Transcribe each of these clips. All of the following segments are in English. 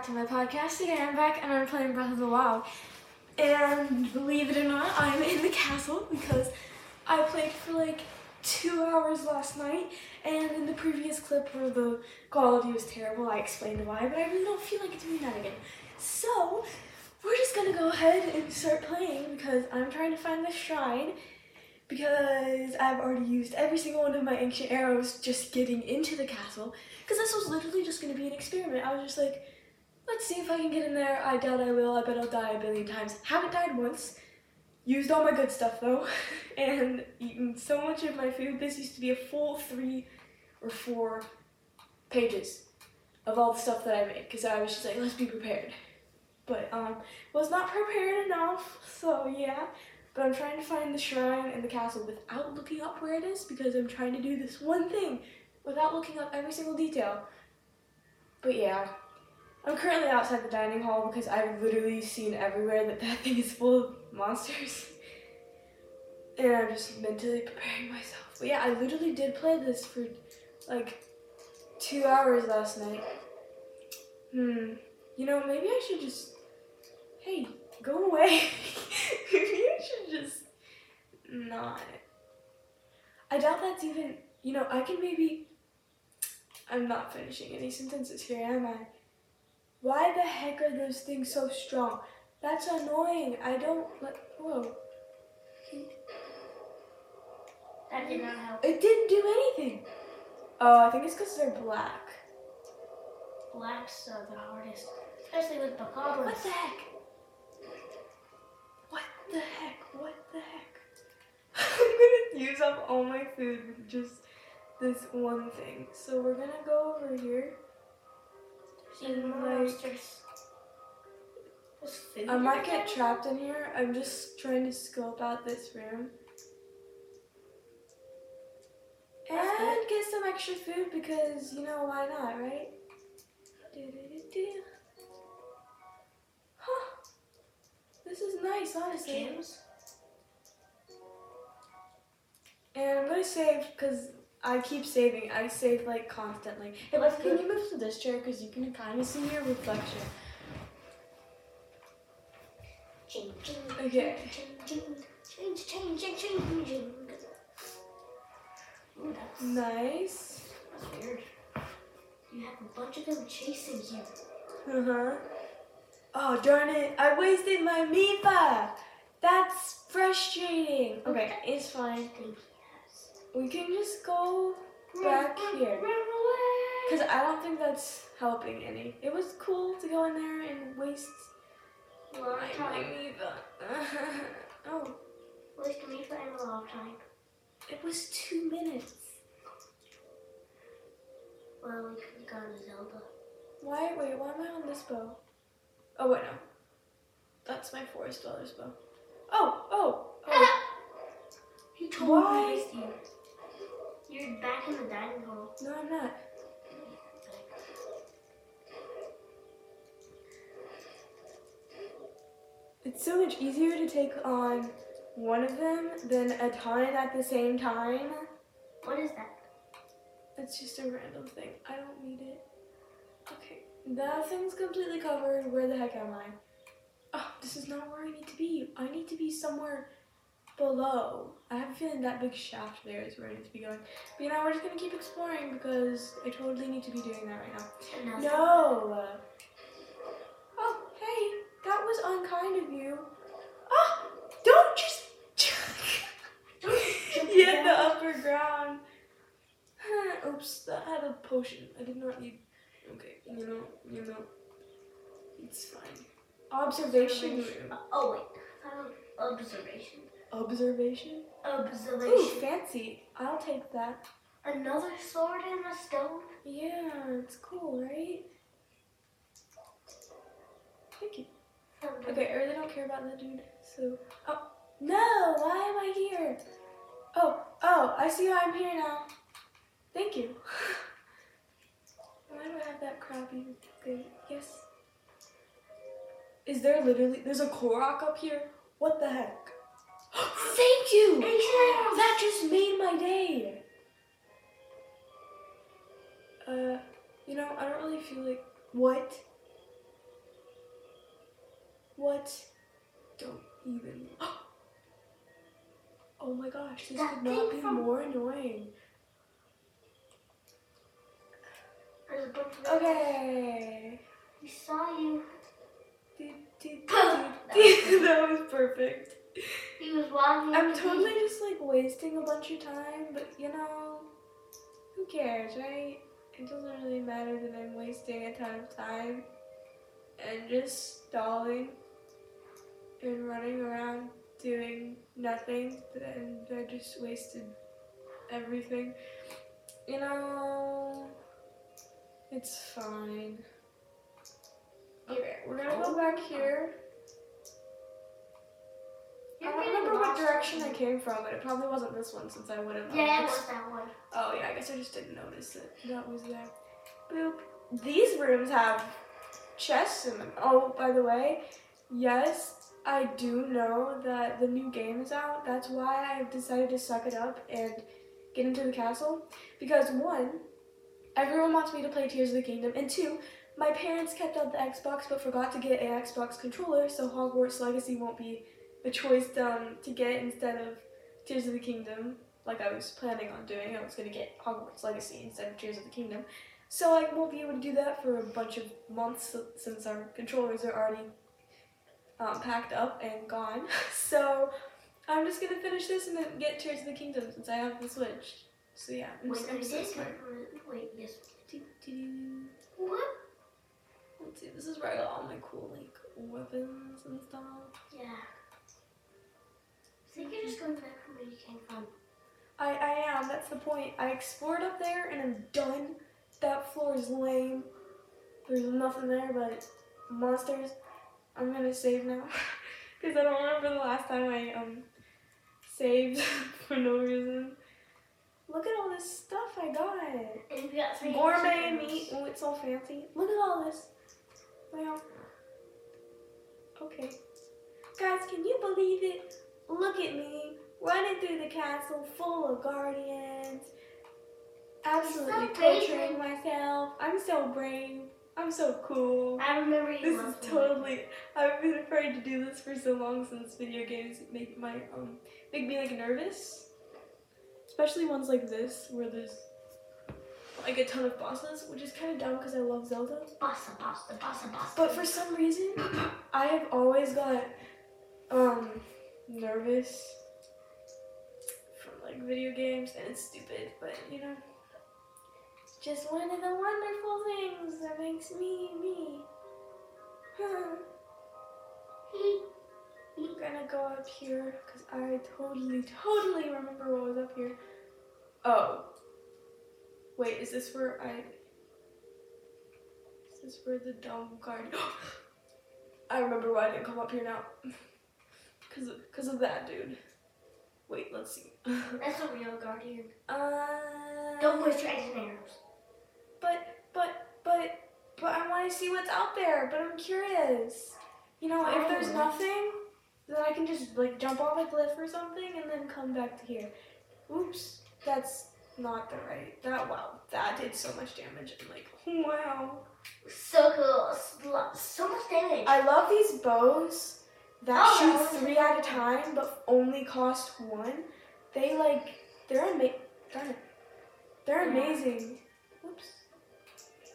back to my podcast. Today I'm back and I'm playing Breath of the Wild. And believe it or not, I'm in the castle because I played for like two hours last night. And in the previous clip where the quality was terrible, I explained why, but I really don't feel like doing that again. So, we're just gonna go ahead and start playing because I'm trying to find the shrine because I've already used every single one of my ancient arrows just getting into the castle. Because this was literally just going to be an experiment. I was just like, let's see if I can get in there. I doubt I will. I bet I'll die a billion times. Haven't died once. Used all my good stuff though, and eaten so much of my food. This used to be a full three or four pages of all the stuff that I made because I was just like, let's be prepared. But um, was not prepared enough, so yeah. But I'm trying to find the shrine and the castle without looking up where it is because I'm trying to do this one thing without looking up every single detail. But yeah, I'm currently outside the dining hall because I've literally seen everywhere that that thing is full of monsters. And I'm just mentally preparing myself. But yeah, I literally did play this for like two hours last night. Hmm. You know, maybe I should just. Hey, go away. maybe I should just not. I doubt that's even. You know, I can maybe I'm not finishing any sentences here, am I? Why the heck are those things so strong? That's annoying. I don't like. Whoa. That did not help. It didn't do anything. Oh, I think it's because they're black. Blacks are the hardest, especially with the goblins. What the heck? What the heck? What the heck? I'm gonna use up all my food with just this one thing. So we're gonna go over here. See And, more monsters. I might get trapped in here. I'm just trying to scope out this room. And get some extra food because, you know, why not, right? Huh. This is nice, honestly. Gems? And I'm gonna save because I keep saving. I save like constantly. Hey, Beth, can you move to this chair because you can kind of see your reflection. Ching, ching, Okay. ching. Ooh, that's, Nice. that's weird. You have a bunch of them chasing you. Uh huh. Oh darn it! I wasted my Mipha. That's frustrating. Okay, it's fine. He has. We can just go back here. Because I don't think that's helping any. It was cool to go in there and waste my, Long my time. Oh, Waste me for a long time. it was two minutes. Well, we could have gone to Zelda. Why? Wait, why am I on this bow? Oh wait, no. That's my forest dweller's bow. Oh, oh, oh. He totally Why? you. You're back in the dining hall. no, I'm not. It's so much easier to take on one of them than a ton at the same time. What is that? It's just a random thing. I don't need it. Okay, that thing's completely covered. Where the heck am I? Oh, this is not where I need to be. I need to be somewhere below. I have a feeling that big shaft there is where I need to be going. But you know, we're just gonna keep exploring because I totally need to be doing that right now. No! Oh, hey, that was unkind of you. Ah! Don't just. had the upper ground. Oops, that had a potion. I did not need. Okay, you know, you know. It's fine. Observation room. Oh wait, um, observation. Observation? Ooh, fancy. I'll take that. Another sword and a stone. Yeah, it's cool, right? Thank you. Okay, I really don't care about that dude. So, oh no! Why am I here? Oh, oh! I see why I'm here now. Thank you. why do I have that crappy thing? Yes. Is there literally? There's a Korok up here. What the heck? Thank you. That just made my day. Uh, you know, I don't really feel like what. What? Don't even. Oh my gosh, this That could not be more annoying. There's a bunch of Okay. We saw you. That was perfect. He was walking. I'm totally just like wasting a bunch of time, but you know, who cares, right? It doesn't really matter that I'm wasting a ton of time and just stalling and running around doing nothing, and I just wasted everything. You know, it's fine. Okay, we're gonna go back here. Remember what direction I came from, but it probably wasn't this one since I would have. Yeah, it was that one. Oh yeah, I guess I just didn't notice it. That was there. Boop. These rooms have chests in them. Oh, by the way, yes, I do know that the new game is out. That's why I've decided to suck it up and get into the castle. Because one, everyone wants me to play Tears of the Kingdom, and two, my parents kept out the Xbox but forgot to get an Xbox controller, so Hogwarts Legacy won't be the choice to get instead of Tears of the Kingdom like I was planning on doing. I was going to get Hogwarts Legacy instead of Tears of the Kingdom. So I won't be able to do that for a bunch of months since our controllers are already um, packed up and gone. So I'm just going to finish this and then get Tears of the Kingdom since I have the Switch. So yeah, I'm, Wait, just, I'm wait, so wait, smart. wait, yes. Do, do, do. What? Let's see, this is where I got all my cool like weapons and stuff. Yeah. I think you're just going back from where you came from. I, I am, that's the point. I explored up there and I'm done. That floor is lame. There's nothing there but monsters. I'm gonna save now. Because I don't remember the last time I um saved for no reason. Look at all this stuff I got. And you got three Gourmet meat. Oh, it's all fancy. Look at all this. Well, okay. Guys, can you believe it? Look at me running through the castle full of guardians. Absolutely So torturing myself. I'm so brave. I'm so cool. I remember you This is loved me. totally. I've been afraid to do this for so long since video games make my um make me like nervous, especially ones like this where there's like a ton of bosses, which is kind of dumb because I love Zelda. Bossa, bossa, bossa, bossa. But for some reason, I have always got um nervous from like video games, and it's stupid, but you know, it's just one of the wonderful things that makes me me. I'm gonna go up here because I totally, totally remember what was up here. Oh. Wait, is this where I. Is this where the dumb guard. I remember why I didn't come up here now. Because of, cause of that dude. Wait, let's see. That's a real guardian. uh, Don't waste your eggs and arrows. But, but, but, but I want to see what's out there. But I'm curious. You know, if there's nothing, then I can just like jump off a cliff or something and then come back to here. Oops, that's not the right. That wow, that did so much damage. I'm like, wow. So cool. So much damage. I love these bows that Oh, shoot that three at a time but only cost one. They like they're ama- darn it. They're amazing. Oops.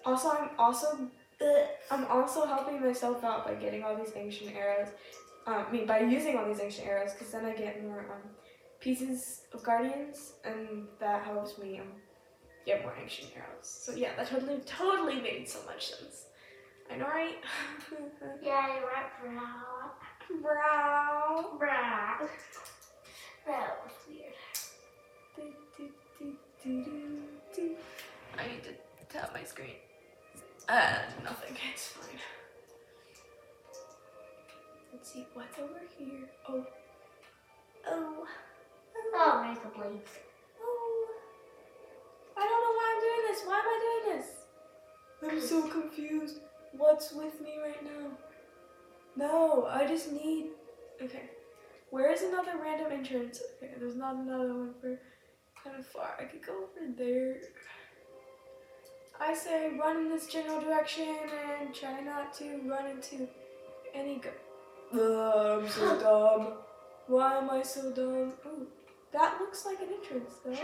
Also, I'm also ugh, I'm also helping myself out by getting all these ancient arrows. Um, I mean, by using all these ancient arrows, because then I get more um, pieces of guardians, and that helps me um, get more ancient arrows. So yeah, that totally totally made so much sense. I know, right? yeah, you're right, bro. Brow. Bro. That was weird. I need to tap my screen. Uh, nothing. It's fine. Let's see what's over here. Oh. Oh. Oh, there's the blades. Oh. I don't know why I'm doing this. Why am I doing this? I'm so confused. What's with me right now? No, I just need. Okay. Where is another random entrance? Okay, there's not another one for kind of far. I could go over there. I say run in this general direction and try not to run into any gu- Ugh, I'm so dumb. Why am I so dumb? Ooh, that looks like an entrance though.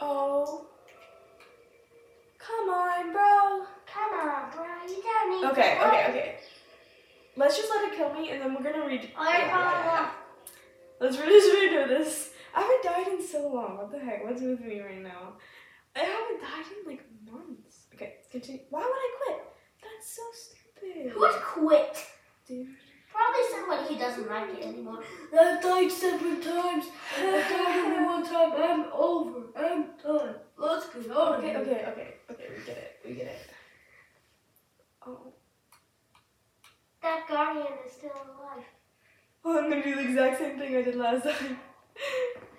Oh. Come on, bro. Come on, bro. You don't need Okay, to okay, okay. Let's just let it kill me and then we're gonna read. Right, yeah, yeah, yeah. Let's just redo this. I haven't died in so long. What the heck? What's with me right now? I haven't died in like months. Okay, continue. Why would I quit? That's so stupid. Who would quit? Dude. Probably someone who doesn't like it anymore. I've died seven times. I've died only one time. I'm over. I'm done. Let's go. Okay, okay, okay, okay. We get it. We get it. Oh. That guardian is still alive. Oh, I'm gonna do the exact same thing I did last time.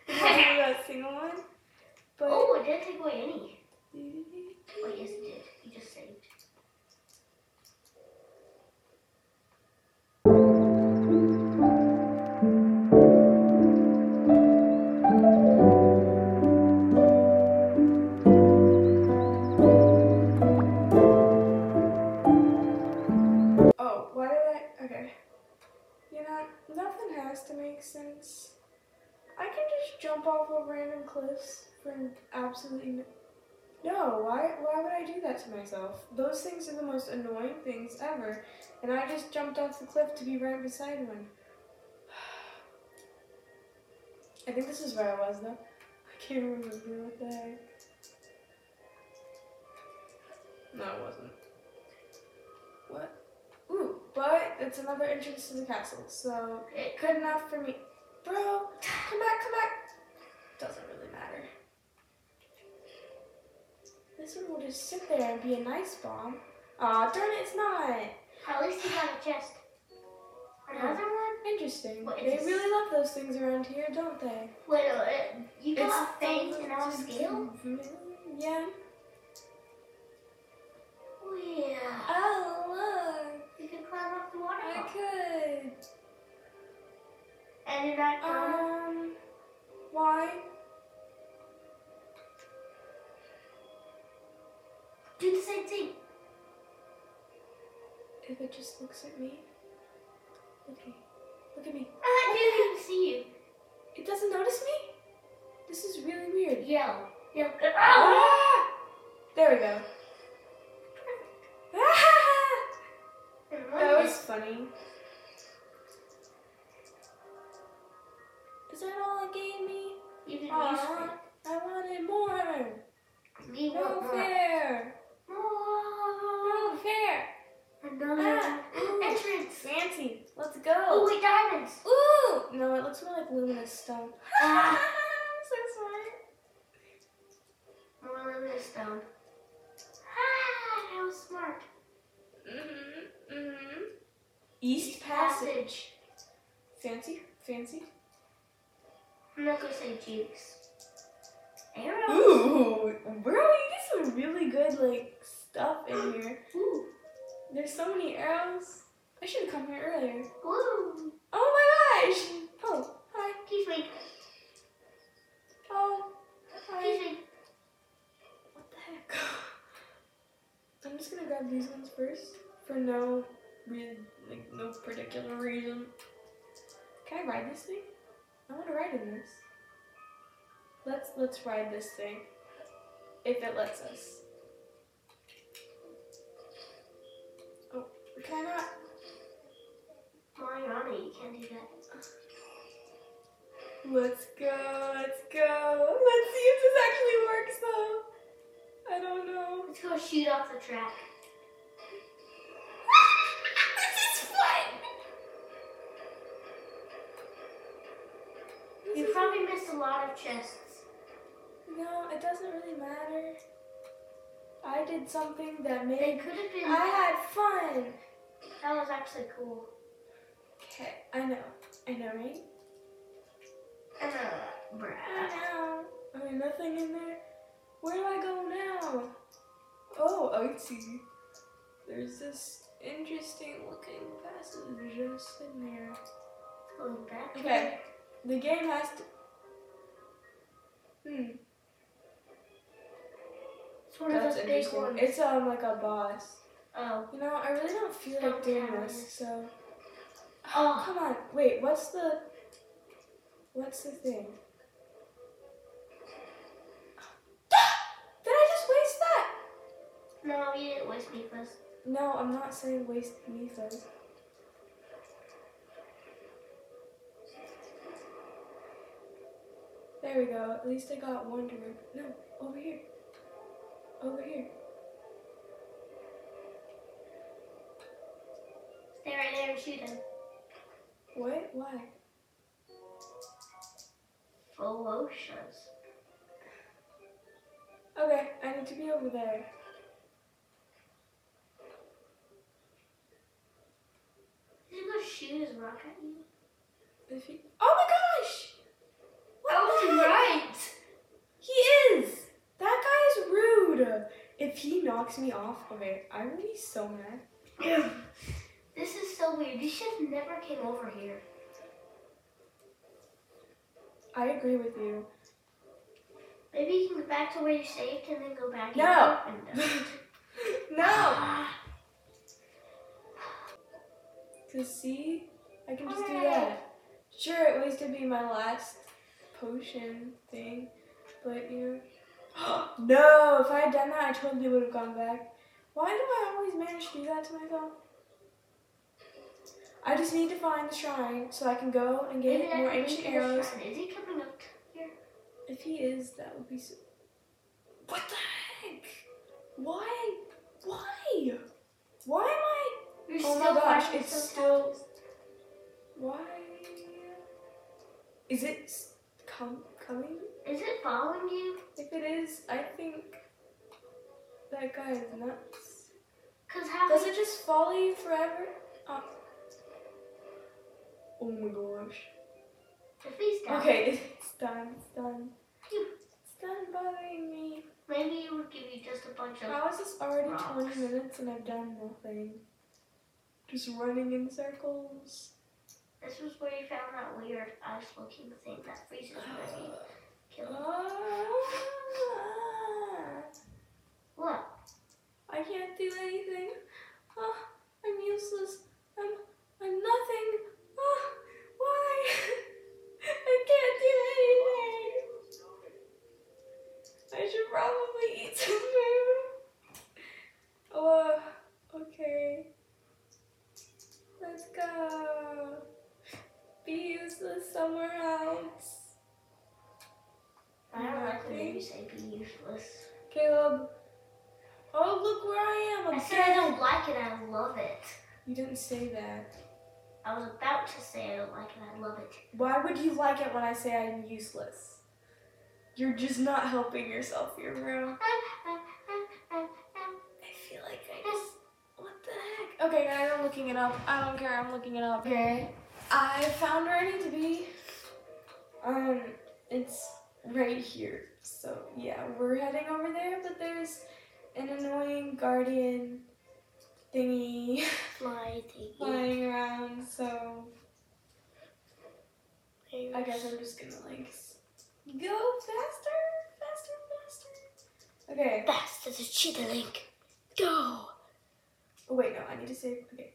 That single one. But. Oh, it didn't take away any. Wait, oh, yes, it did. You just saved. Nothing has to make sense. I can just jump off of random cliffs for absolutely no. No, why? Why would I do that to myself? Those things are the most annoying things ever, and I just jumped off the cliff to be right beside one. I think this is where I was though. I can't remember what the heck. No, it wasn't. What? But it's another entrance to the castle, so It good enough for me. Bro, come back, come back. Doesn't really matter. This one will just sit there and be a nice bomb. Aw, darn it, it's not. At least he got a chest. Another oh, one? Interesting. What they really love those things around here, don't they? Wait, wait. You got things in our scale? Mm-hmm. Yeah. You're not gonna. Um, why? Do the same thing. If it just looks at me. Look at me. Look at me. I didn't even see you. It doesn't notice me? This is really weird. Yell. Yell. Oh! Ah! There we go. Ah! That was funny. Stone. Ah, was smart. Mm-hmm. Mm-hmm. East Passage. Fancy? Fancy? I'm not gonna say jukes. Arrows. Ooh, bro, you get some really good like stuff in here. Ooh. There's so many arrows. I should have come here earlier. Ooh. Oh my gosh! Oh, hi. Excuse me. Oh, hi. Excuse me. What the heck? I'm just gonna grab these ones first for no reason, like no particular reason. Can I ride this thing? I want to ride in this. Let's let's ride this thing, if it lets us. Oh, can I not? While you're on it, you can't do that. Let's go, let's go. Let's see if this actually works though. I don't know. Let's go shoot off the track. this is fun! You probably missed a lot of chests. No, it doesn't really matter. I did something that They made could have been. I had fun. That was actually cool. Okay, I know. I know, right? I know. bruh. I know. I mean, nothing in there. Where do I go now? Oh, I see. There's this interesting looking passage just in there. Going back. Okay, the game has to. Hmm, It's one of that's those big ones. It's um like a boss. Oh. You know, I really don't feel like doing towers. this, so. Oh. Come on, wait, what's the. What's the thing? No, you didn't waste me first. No, I'm not saying waste Miphas. There we go. At least I got one to re- No, over here. Over here. Stay right there and shoot him. What? Why? Ferocious. Okay, I need to be over there. He's gonna shoot his rock at you. If he- oh my gosh! What I was right. He is! That guy is rude! If he knocks me off, okay, I would be so mad. This is so weird. These ships never came over here. I agree with you. Maybe you can go back to where you saved and then go back. No. And, no! To see, I can just do that. Sure, it was to be my last potion thing, but you know. no! If I had done that, I totally would have gone back. Why do I always manage to do that to myself? I just need to find the shrine so I can go and get that more ancient arrows. Is he coming up here? If he is, that would be so. What the heck? Why? Why? Why am I? Oh my gosh, it's still- Why? Is it com- coming? Is it following you? If it is, I think that guy is nuts. Cause how? Does it just follow you forever? Oh, oh my gosh. If he's down, Okay, it's done. It's done. It's done bothering me. maybe it would give you just a bunch of. How is this already Rocks. 20 minutes and I've done nothing? Just running in circles. This was where you found that weird ice-looking thing that freezes when you kill it. What? I can't do anything. Ah, I'm useless. I'm I'm nothing. Ah, why? I can't do anything. I should probably eat some food. Oh, okay. Let's go. Be useless somewhere else. I don't like when you say be useless. Caleb. Oh, look where I am I said I don't like it. I love it. You didn't say that. I was about to say I don't like it. I love it. Why would you like it when I say I'm useless? You're just not helping yourself here, bro. Okay, guys, I'm looking it up. I don't care. I'm looking it up. Okay. I found where I need to be. Um, it's right here. So yeah, we're heading over there. But there's an annoying guardian thingy Fly flying around. So I guess I'm just gonna like go faster, faster, faster. Okay. Fast as a cheetah link. Go. Oh wait, no, I need to save. Okay.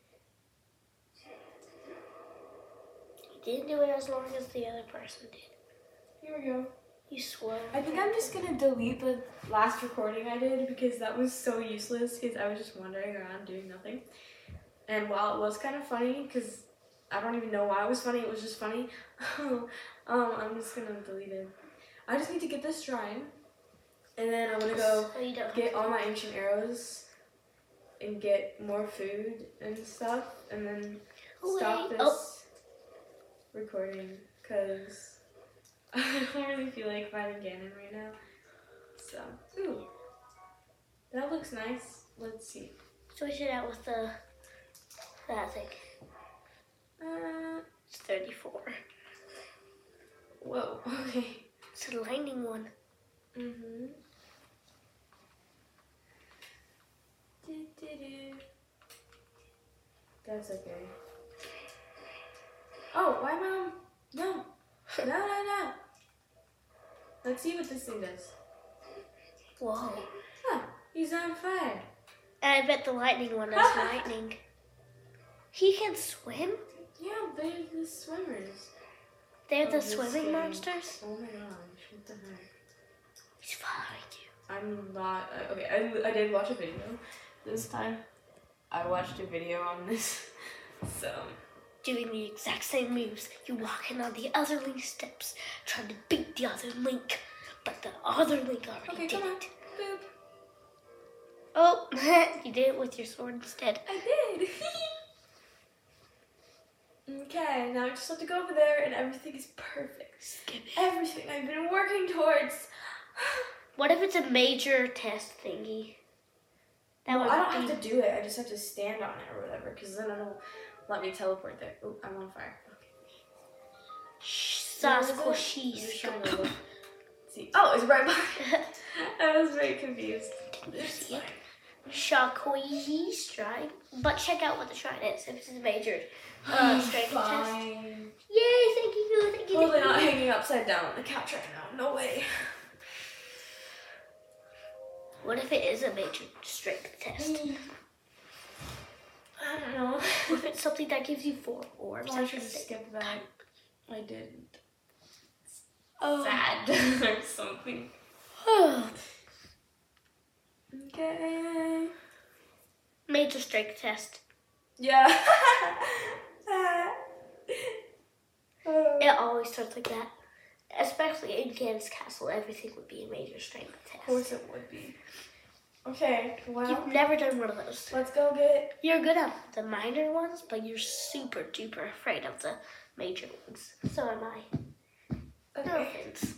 You didn't do it as long as the other person did. Here we go. You swore. I think I'm just gonna delete the last recording I did because that was so useless because I was just wandering around doing nothing. And while it was kind of funny, because I don't even know why it was funny, it was just funny. um, I'm just gonna delete it. I just need to get this shrine, and then I'm gonna go So get all my ancient arrows and get more food and stuff, and then stop Wait. this Oh. recording because I don't really feel like fighting Ganon right now. So, ooh, that looks nice. Let's see. Switch it out with the that thing. Uh, It's 34. whoa. Okay. It's a lightning one. Mhm. That's okay. Oh, why mom? No. No, no, no. Let's see what this thing does. Whoa. Huh, he's on fire. I bet the lightning one has lightning. He can swim? Yeah, they're the swimmers. They're Oh, the swimming monsters? Oh my gosh, what the heck? He's following you. I'm not. uh, Okay, I, I did watch a video this time. I watched a video on this. So. Doing the exact same moves. You walking on the other link steps, trying to beat the other link. But the other link already Okay, did come on. it. Boop. Oh, you did it with your sword instead. I did. okay, now I just have to go over there and everything is perfect. Everything I've been working towards. What if it's a major test thingy? That well, I don't be have to do it. I just have to stand on it or whatever, because then it'll let me teleport there. Oh, I'm on fire. Where is it? Sasquatch Just trying to look. See. Oh, it's right behind. I was very confused. It's see fine. Shakoiji shrine. But check out what the shrine is. If it's a major uh, strength test. Yay, thank you, thank you. Thank not you. hanging upside down on the couch right now. No way. What if it is a major strength test? I don't know. If it's something that gives you four orbs? Oh, I or should skip that. I didn't. Oh. Sad or something. Okay. major strength test. Yeah. It always starts like that. Especially in Gan's Castle, everything would be a major strength test. of course it would be. Okay, well, You've never done one of those. let's go get. You're good at the minor ones, but you're super duper afraid of the major ones. So am I. No Okay. offense.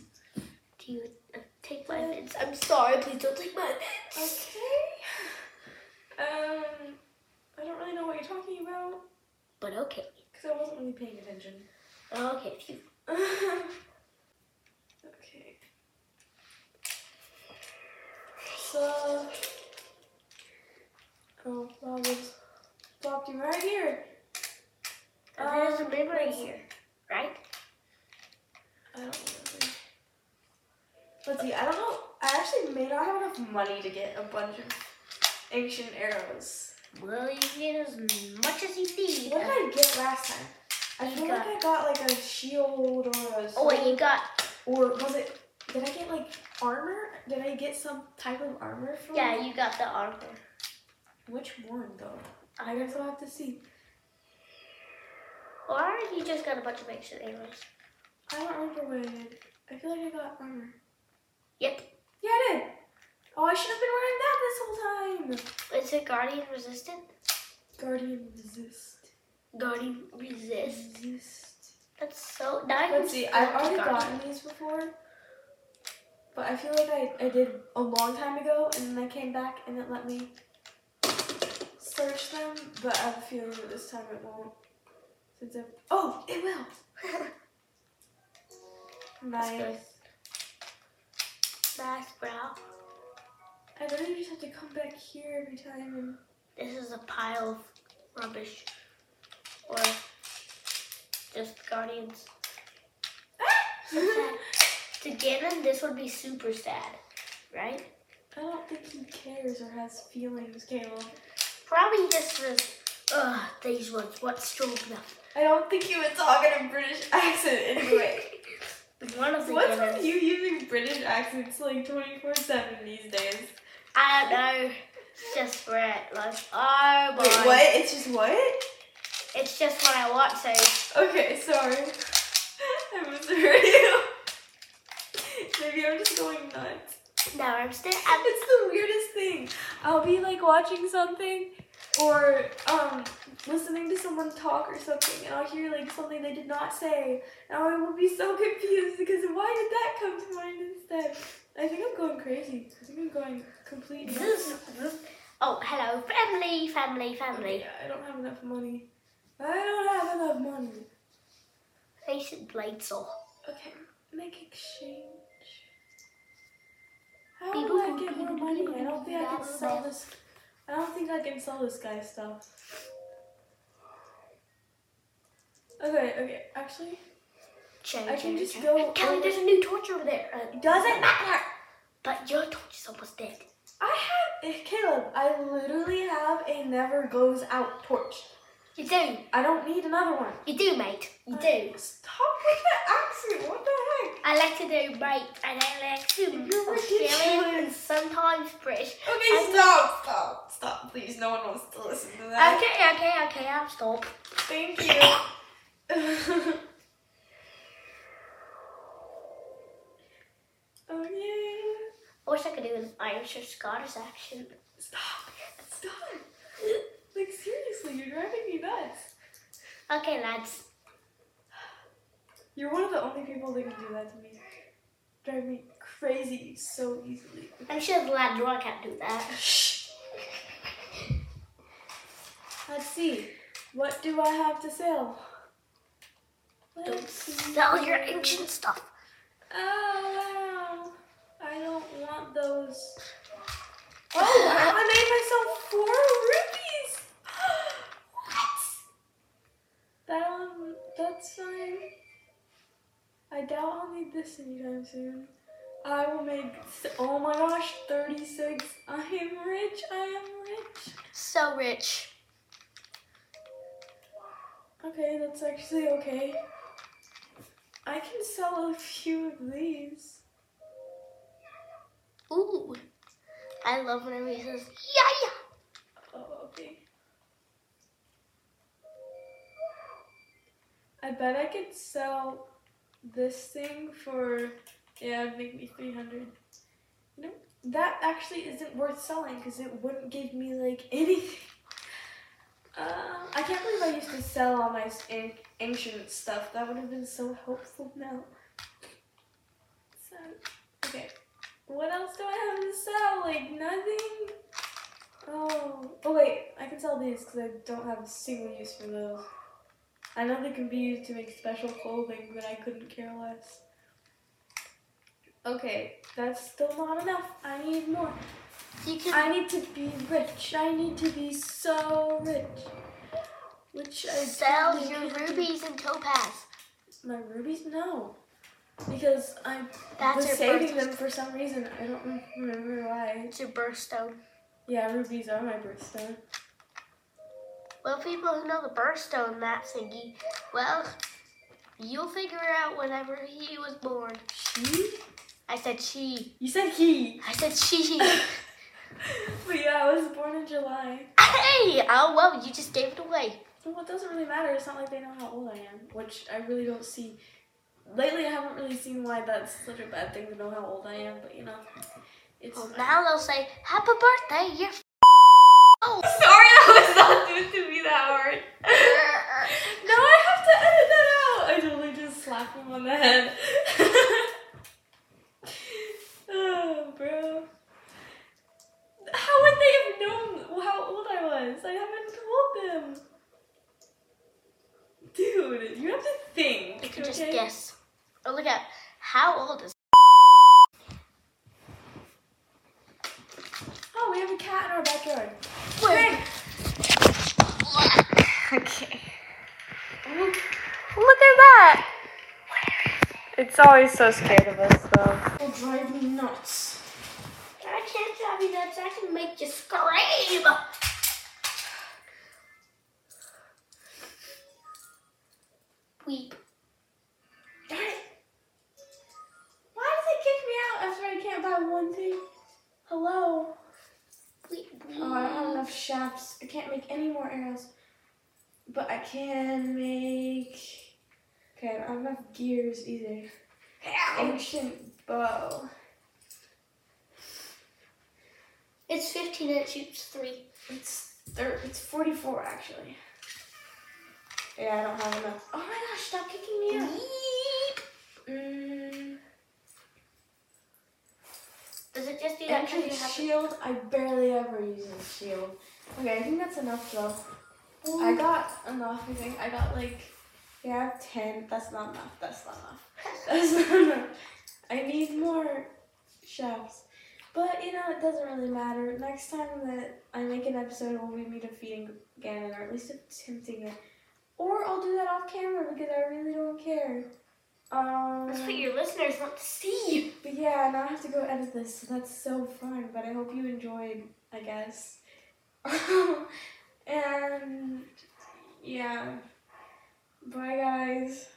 Do you uh, take my offense? I'm sorry, please don't take my offense. Okay. Um, I don't really know what you're talking about But okay. because I wasn't really paying attention. Okay. So. Oh, that was you right here. There's a Um, big right here, right? I don't remember. Let's see. I don't know. I actually may not have enough money to get a bunch of ancient arrows. Well, you get as much as you need. What did I get last time? I feel like I got like a shield or a. Sword. Oh wait, you got Or was it? Did I get like armor? Did I get some type of armor from? yeah, you got the armor. Which one though? I guess I'll have to see. Or you just got a bunch of ancient arrows. I don't remember what I did. I feel like I got armor. Yep. Yeah, I did. Oh, I should have been wearing that this whole time. Is it guardian resistant? Guardian resist. Guardian resist. Resist. That's so. Now Let's see. I've already guardian. gotten these before, but I feel like I, I did a long time ago, and then I came back and it let me search them. But I have a feeling that this time it won't. Since I oh, it will. Nice. Nice, brow. I literally just have to come back here every time and. This is a pile of rubbish. Or just guardians. To Ganon, this would be super sad, right? I don't think he cares or has feelings, Caleb. Probably just says, ugh, these ones, what's strong enough? I don't think he would talk in a British accent anyway. One of the What's Ganons. with you using British accents like 24 7 these days? I don't know. It's just for it. Like, oh boy. Wait, what? It's just what? It's just what I want, so Okay, sorry. I misheard you. Maybe I'm just going nuts. no, I'm still. I'm, It's the weirdest thing. I'll be like watching something or um listening to someone talk or something and I'll hear like something they did not say and I will be so confused because why did that come to mind instead? I think I'm going crazy. I think I'm going completely oh, hello, family, family, family. Yeah, I don't have enough money. I don't have enough money. Ancient blade saw. Okay, make exchange. How do I get more money? I don't think I can sell this. I don't think I can sell this guy stuff. Okay, okay. Actually, I can just go Kelly, over- there's a new torch over there. Uh, it doesn't matter. but your torch is almost dead. I have eh, Caleb, I literally have a never goes out torch. You do. I don't need another one. You do, mate. You do. Stop with the accent. What the heck? I like to do mate, and I like to You're Australian and sometimes British. Okay, I- stop, stop, stop. Please, no one wants to listen to that. Okay, okay, okay, I'll stop. Thank you. oh yeah. I wish I could do an Irish or Scottish accent. Stop. Seriously, you're driving me nuts. Okay, lads. You're one of the only people that can do that to me. Drive me crazy so easily. I'm sure the lad know can't do that. Shh. Let's see. What do I have to sell? Don't Let's see. sell your ancient stuff. Oh wow. I don't want those. Oh wow, I made myself four rupees. what? That um, that's fine. I doubt I'll need this anytime soon. I will make. Oh my gosh, thirty-six. I am rich. I am rich. So rich. Okay, that's actually okay. I can sell a few of these. Ooh. I love whenever he says, yeah, yeah. Oh, okay. I bet I could sell this thing for yeah, make me three hundred. You know, that actually isn't worth selling because it wouldn't give me like anything. Uh, I can't believe I used to sell all my an- ancient stuff. That would have been so helpful now. So, okay. What else do I have to sell? Like nothing. Oh, oh wait, I can sell these because I don't have a single use for those. I know they can be used to make special clothing, but I couldn't care less. Okay, that's still not enough. I need more. You can I need to be rich. I need to be so rich. Which I sell your rubies and topaz. My rubies? No. Because I That's was saving them for some reason. I don't remember why. It's your birthstone. Yeah, rubies are my birthstone. Well, people who know the birthstone, that thingy, well, you'll figure it out whenever he was born. She? I said she. You said he. I said she. but yeah, I was born in July. hey! Oh, well, you just gave it away. Well, it doesn't really matter. It's not like they know how old I am, which I really don't see. Lately, I haven't really seen why that's such a bad thing to know how old I am, but you know, it's. Well, now they'll say, Happy birthday, you're f- old. Sorry, that was not meant to that hard. now I have to edit that out. I totally just slapped him on the head. oh, bro. How would they have known how old I was? I haven't told them. Dude, you have to think. You can just guess. Oh, look at how old is Oh, we have a cat in our backyard. Wait. Okay. Look at that. It's always so scared of us, though. It'll drive me nuts. I can't drive you nuts. I can make you scream. Weep. Darn it. Why does it kick me out after I can't buy one thing? Hello? Weep. weep. Oh, I don't have enough shafts. I can't make any more arrows. But I can make. Okay, I don't have enough gears either. Ancient bow. It's 15 and it shoots three. It's thir- it's 44 actually. Yeah, I don't have enough. Oh my gosh, stop kicking me out. Mm, Does it just do that because you have shield. I barely ever use a shield. Okay, I think that's enough though. I got enough. I think I got like yeah, I have 10. That's not enough. That's not enough. That's not enough. I need more shafts. But you know, it doesn't really matter. Next time that I make an episode, it will be me defeating Ganon, or at least attempting it. Or I'll do that off camera because I really don't care. Um, That's what your listeners want to see. But yeah, now I have to go edit this, so that's so fun. But I hope you enjoyed, I guess. and yeah. Bye, guys.